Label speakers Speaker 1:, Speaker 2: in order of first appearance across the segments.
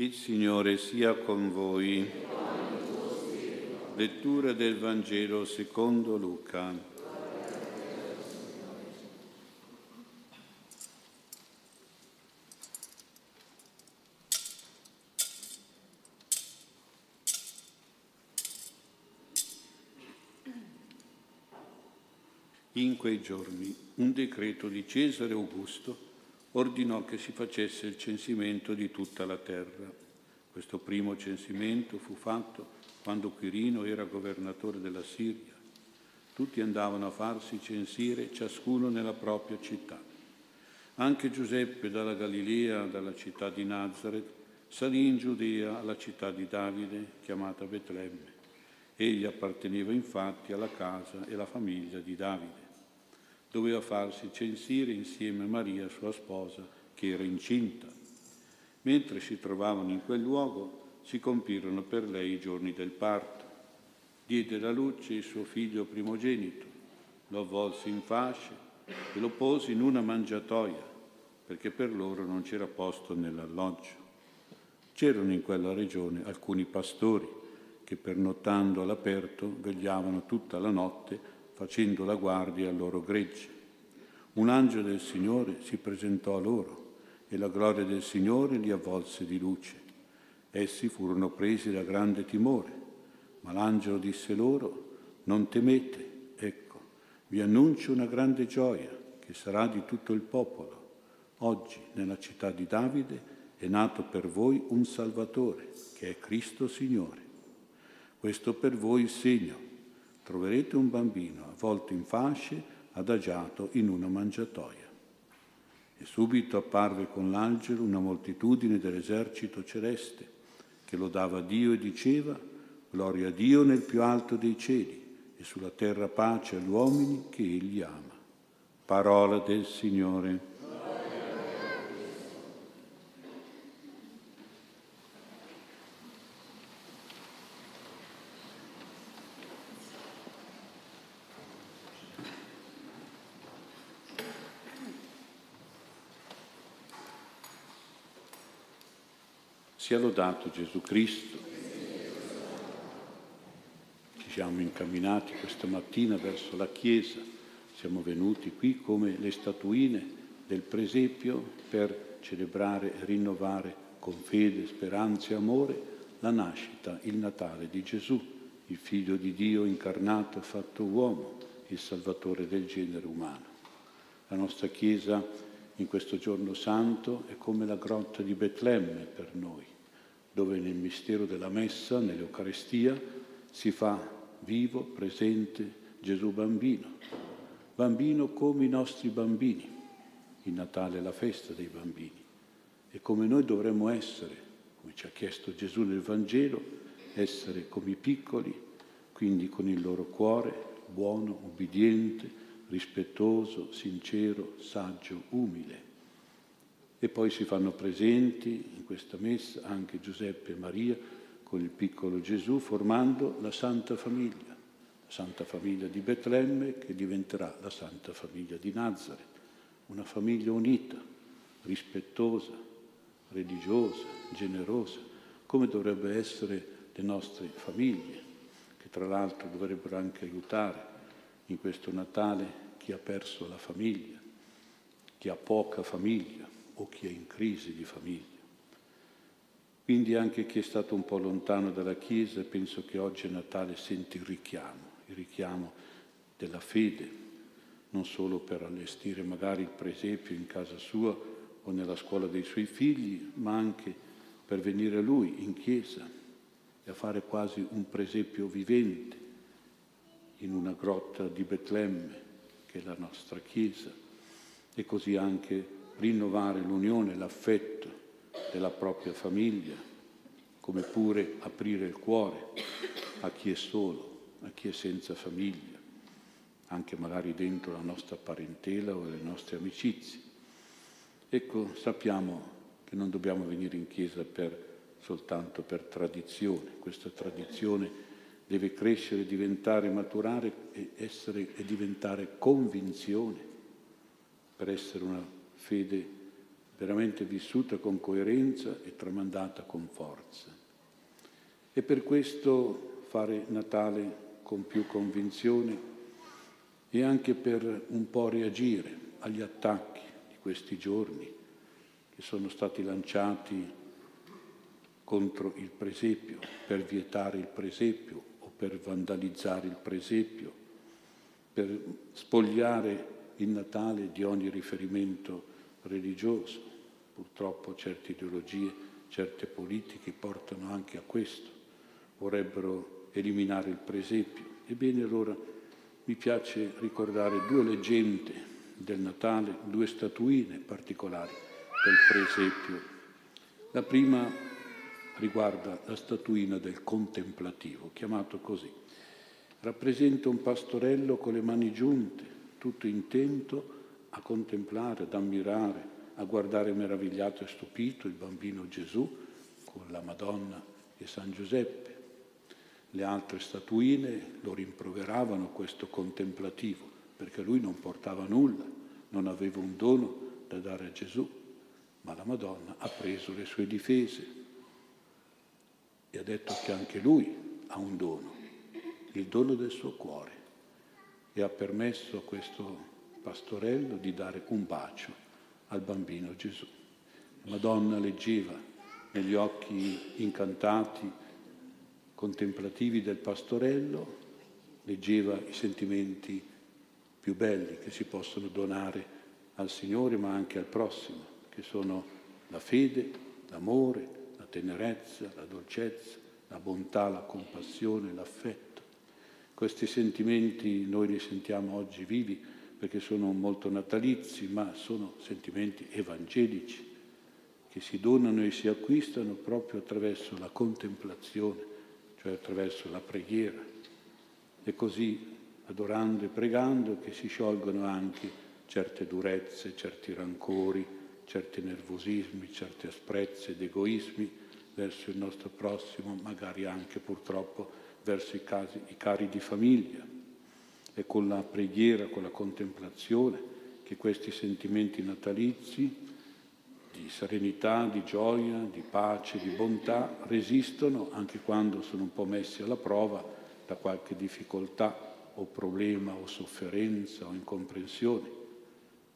Speaker 1: Il Signore sia con voi. Lettura del Vangelo secondo Luca. In quei giorni un decreto di Cesare Augusto ordinò che si facesse il censimento di tutta la terra. Questo primo censimento fu fatto quando Quirino era governatore della Siria. Tutti andavano a farsi censire, ciascuno nella propria città. Anche Giuseppe dalla Galilea, dalla città di Nazareth, salì in Giudea alla città di Davide, chiamata Betlemme. Egli apparteneva infatti alla casa e alla famiglia di Davide doveva farsi censire insieme a Maria, sua sposa, che era incinta. Mentre si trovavano in quel luogo, si compirono per lei i giorni del parto. Diede alla luce il suo figlio primogenito, lo avvolse in fasce e lo pose in una mangiatoia, perché per loro non c'era posto nell'alloggio. C'erano in quella regione alcuni pastori che pernottando all'aperto vegliavano tutta la notte facendo la guardia al loro gregge. Un angelo del Signore si presentò a loro e la gloria del Signore li avvolse di luce. Essi furono presi da grande timore, ma l'angelo disse loro, non temete, ecco, vi annuncio una grande gioia che sarà di tutto il popolo. Oggi nella città di Davide è nato per voi un Salvatore, che è Cristo Signore. Questo per voi il segno troverete un bambino avvolto in fasce, adagiato in una mangiatoia. E subito apparve con l'angelo una moltitudine dell'esercito celeste che lodava Dio e diceva, Gloria a Dio nel più alto dei cieli e sulla terra pace agli uomini che Egli ama. Parola del Signore. Sia lodato Gesù Cristo. Ci siamo incamminati questa mattina verso la Chiesa, siamo venuti qui come le statuine del presepio per celebrare e rinnovare con fede, speranza e amore la nascita, il Natale di Gesù, il Figlio di Dio incarnato, fatto uomo, il Salvatore del genere umano. La nostra Chiesa in questo giorno santo è come la grotta di Betlemme per noi dove nel mistero della messa, nell'Eucarestia, si fa vivo, presente Gesù bambino. Bambino come i nostri bambini. Il Natale è la festa dei bambini. E come noi dovremmo essere, come ci ha chiesto Gesù nel Vangelo, essere come i piccoli, quindi con il loro cuore buono, ubbidiente, rispettoso, sincero, saggio, umile. E poi si fanno presenti in questa messa anche Giuseppe e Maria con il piccolo Gesù, formando la Santa Famiglia, la Santa Famiglia di Betlemme che diventerà la Santa Famiglia di Nazareth, una famiglia unita, rispettosa, religiosa, generosa, come dovrebbe essere le nostre famiglie, che tra l'altro dovrebbero anche aiutare in questo Natale chi ha perso la famiglia, chi ha poca famiglia o chi è in crisi di famiglia. Quindi anche chi è stato un po' lontano dalla Chiesa, penso che oggi a Natale senti il richiamo, il richiamo della fede, non solo per allestire magari il presepio in casa sua o nella scuola dei suoi figli, ma anche per venire a Lui in Chiesa e a fare quasi un presepio vivente in una grotta di Betlemme, che è la nostra Chiesa, e così anche rinnovare l'unione, l'affetto della propria famiglia, come pure aprire il cuore a chi è solo, a chi è senza famiglia, anche magari dentro la nostra parentela o le nostre amicizie. Ecco, sappiamo che non dobbiamo venire in chiesa per, soltanto per tradizione, questa tradizione deve crescere, diventare, maturare e, essere, e diventare convinzione per essere una fede veramente vissuta con coerenza e tramandata con forza. E per questo fare Natale con più convinzione e anche per un po' reagire agli attacchi di questi giorni che sono stati lanciati contro il presepio, per vietare il presepio per vandalizzare il presepio, per spogliare il Natale di ogni riferimento religioso. Purtroppo certe ideologie, certe politiche portano anche a questo, vorrebbero eliminare il presepio. Ebbene allora mi piace ricordare due leggende del Natale, due statuine particolari del presepio. La prima riguarda la statuina del contemplativo, chiamato così. Rappresenta un pastorello con le mani giunte, tutto intento a contemplare, ad ammirare, a guardare meravigliato e stupito il bambino Gesù con la Madonna e San Giuseppe. Le altre statuine lo rimproveravano questo contemplativo, perché lui non portava nulla, non aveva un dono da dare a Gesù, ma la Madonna ha preso le sue difese e ha detto che anche lui ha un dono, il dono del suo cuore, e ha permesso a questo pastorello di dare un bacio al bambino Gesù. Madonna leggeva negli occhi incantati, contemplativi del pastorello, leggeva i sentimenti più belli che si possono donare al Signore ma anche al prossimo, che sono la fede, l'amore, la tenerezza, la dolcezza, la bontà, la compassione, l'affetto. Questi sentimenti noi li sentiamo oggi vivi perché sono molto natalizi, ma sono sentimenti evangelici che si donano e si acquistano proprio attraverso la contemplazione, cioè attraverso la preghiera. E così, adorando e pregando, che si sciolgono anche certe durezze, certi rancori, certi nervosismi, certe asprezze ed egoismi verso il nostro prossimo, magari anche purtroppo verso i, casi, i cari di famiglia. È con la preghiera, con la contemplazione che questi sentimenti natalizi di serenità, di gioia, di pace, di bontà resistono anche quando sono un po' messi alla prova da qualche difficoltà o problema o sofferenza o incomprensione.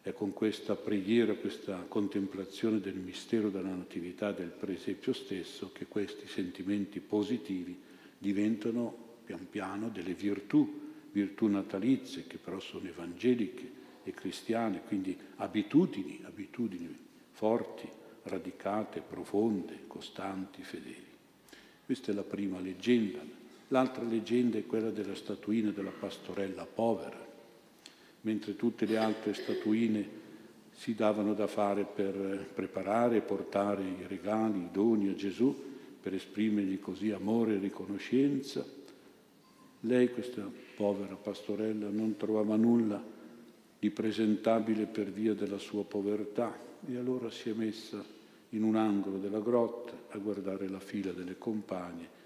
Speaker 1: È con questa preghiera, questa contemplazione del mistero della Natività del presepio stesso che questi sentimenti positivi diventano pian piano delle virtù, virtù natalizie che però sono evangeliche e cristiane, quindi abitudini, abitudini forti, radicate, profonde, costanti, fedeli. Questa è la prima leggenda. L'altra leggenda è quella della statuina della pastorella povera, mentre tutte le altre statuine si davano da fare per preparare e portare i regali, i doni a Gesù, per esprimergli così amore e riconoscenza. Lei, questa povera pastorella, non trovava nulla di presentabile per via della sua povertà e allora si è messa in un angolo della grotta a guardare la fila delle compagne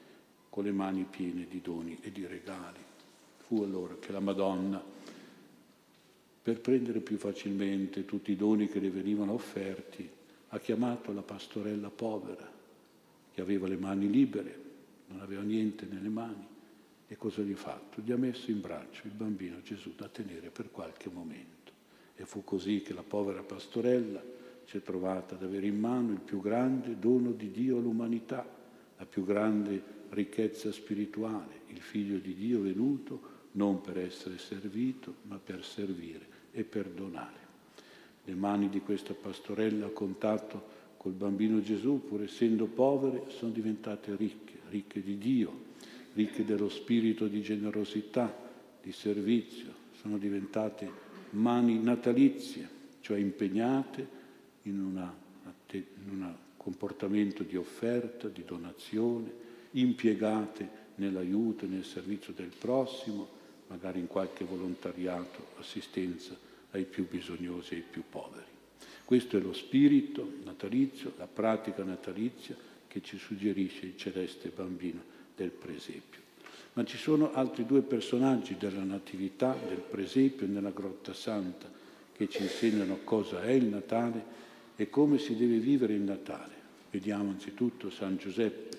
Speaker 1: con le mani piene di doni e di regali. Fu allora che la Madonna per prendere più facilmente tutti i doni che le venivano offerti, ha chiamato la pastorella povera, che aveva le mani libere, non aveva niente nelle mani, e cosa gli ha fatto? Gli ha messo in braccio il bambino Gesù da tenere per qualche momento. E fu così che la povera pastorella si è trovata ad avere in mano il più grande dono di Dio all'umanità, la più grande ricchezza spirituale, il figlio di Dio venuto non per essere servito, ma per servire e perdonare. Le mani di questa pastorella a contatto col bambino Gesù, pur essendo povere, sono diventate ricche, ricche di Dio, ricche dello spirito di generosità, di servizio, sono diventate mani natalizie, cioè impegnate in, un comportamento di offerta, di donazione, impiegate nell'aiuto e nel servizio del prossimo, magari in qualche volontariato, assistenza ai più bisognosi e ai più poveri. Questo è lo spirito natalizio, la pratica natalizia che ci suggerisce il celeste bambino del presepio. Ma ci sono altri due personaggi della Natività, del presepio nella Grotta Santa, che ci insegnano cosa è il Natale e come si deve vivere il Natale. Vediamo anzitutto San Giuseppe,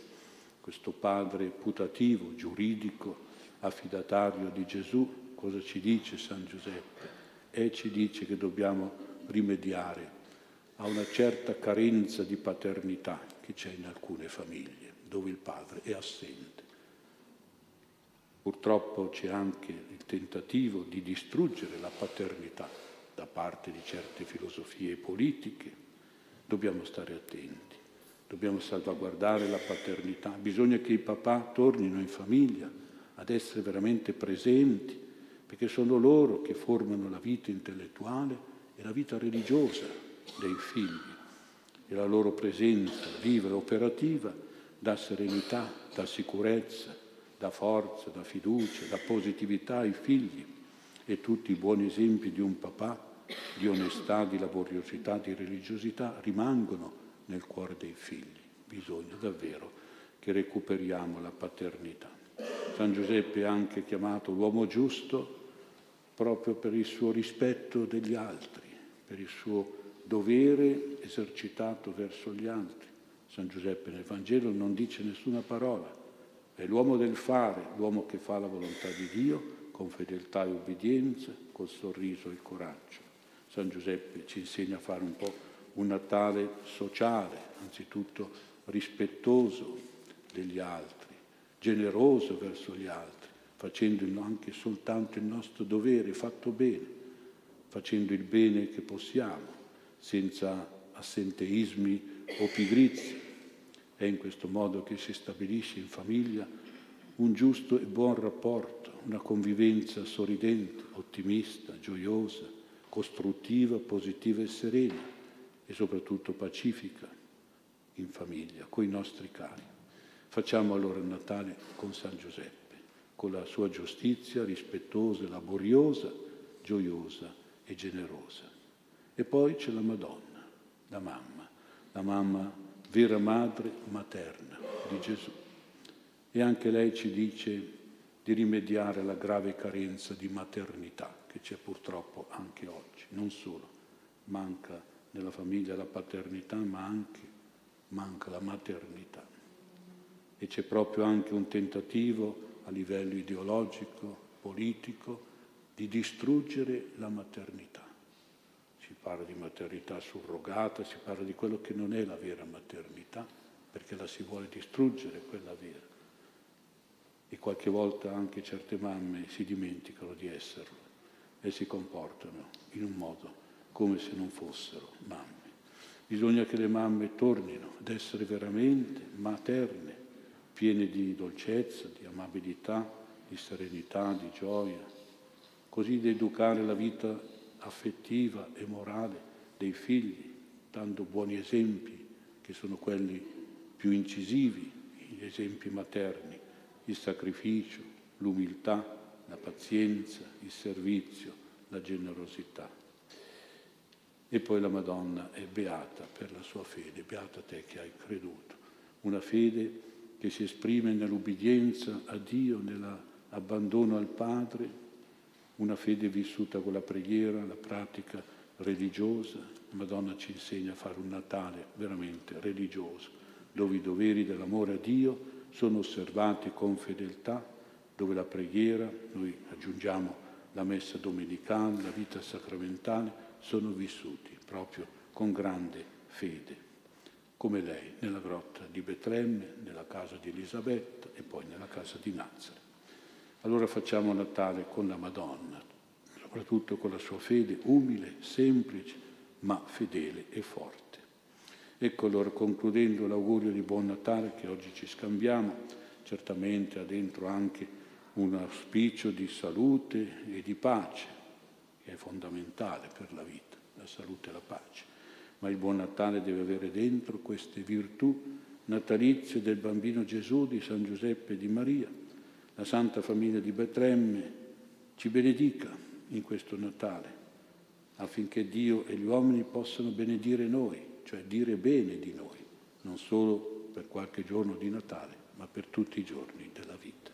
Speaker 1: questo padre putativo, giuridico, affidatario di Gesù. Cosa ci dice San Giuseppe? E ci dice che dobbiamo rimediare a una certa carenza di paternità che c'è in alcune famiglie, dove il padre è assente. Purtroppo c'è anche il tentativo di distruggere la paternità da parte di certe filosofie politiche. Dobbiamo stare attenti, dobbiamo salvaguardare la paternità. Bisogna che i papà tornino in famiglia ad essere veramente presenti, perché sono loro che formano la vita intellettuale e la vita religiosa dei figli. E la loro presenza viva e operativa dà serenità, dà sicurezza, dà forza, dà fiducia, dà positività ai figli e tutti i buoni esempi di un papà di onestà, di laboriosità, di religiosità rimangono nel cuore dei figli. Bisogna davvero che recuperiamo la paternità. San Giuseppe è anche chiamato l'uomo giusto proprio per il suo rispetto degli altri, per il suo dovere esercitato verso gli altri. San Giuseppe nel Vangelo non dice nessuna parola, è l'uomo del fare, l'uomo che fa la volontà di Dio con fedeltà e obbedienza, col sorriso e il coraggio. San Giuseppe ci insegna a fare un po' un Natale sociale, anzitutto rispettoso degli altri, generoso verso gli altri, facendo anche soltanto il nostro dovere fatto bene, facendo il bene che possiamo, senza assenteismi o pigrizi. È in questo modo che si stabilisce in famiglia un giusto e buon rapporto, una convivenza sorridente, ottimista, gioiosa, costruttiva, positiva e serena e soprattutto pacifica in famiglia, con i nostri cari. Facciamo allora il Natale con San Giuseppe, con la sua giustizia rispettosa, laboriosa, gioiosa e generosa. E poi c'è la Madonna, la mamma, la mamma vera madre materna di Gesù. E anche lei ci dice di rimediare alla grave carenza di maternità che c'è purtroppo anche oggi. Non solo, manca nella famiglia la paternità, ma anche manca la maternità. E c'è proprio anche un tentativo a livello ideologico, politico, di distruggere la maternità. Si parla di maternità surrogata, si parla di quello che non è la vera maternità, perché la si vuole distruggere, quella vera. E qualche volta anche certe mamme si dimenticano di esserlo e si comportano in un modo come se non fossero mamme. Bisogna che le mamme tornino ad essere veramente materne, piene di dolcezza, di amabilità, di serenità, di gioia, così da educare la vita affettiva e morale dei figli, dando buoni esempi che sono quelli più incisivi, gli esempi materni, il sacrificio, l'umiltà, la pazienza, il servizio, la generosità. E poi la Madonna è beata per la sua fede, beata te che hai creduto. Una fede che si esprime nell'ubbidienza a Dio, nell'abbandono al Padre, una fede vissuta con la preghiera, la pratica religiosa. Madonna ci insegna a fare un Natale veramente religioso, dove i doveri dell'amore a Dio sono osservati con fedeltà dove la preghiera, noi aggiungiamo la messa domenicale, la vita sacramentale, sono vissuti proprio con grande fede, come lei nella grotta di Betlemme, nella casa di Elisabetta e poi nella casa di Nazareth. Allora facciamo Natale con la Madonna, soprattutto con la sua fede umile, semplice, ma fedele e forte. Ecco allora concludendo l'augurio di buon Natale che oggi ci scambiamo, certamente ha dentro anche un auspicio di salute e di pace, che è fondamentale per la vita, la salute e la pace. Ma il buon Natale deve avere dentro queste virtù natalizie del bambino Gesù, di San Giuseppe e di Maria. La Santa Famiglia di Betlemme ci benedica in questo Natale, affinché Dio e gli uomini possano benedire noi, cioè dire bene di noi, non solo per qualche giorno di Natale, ma per tutti i giorni della vita.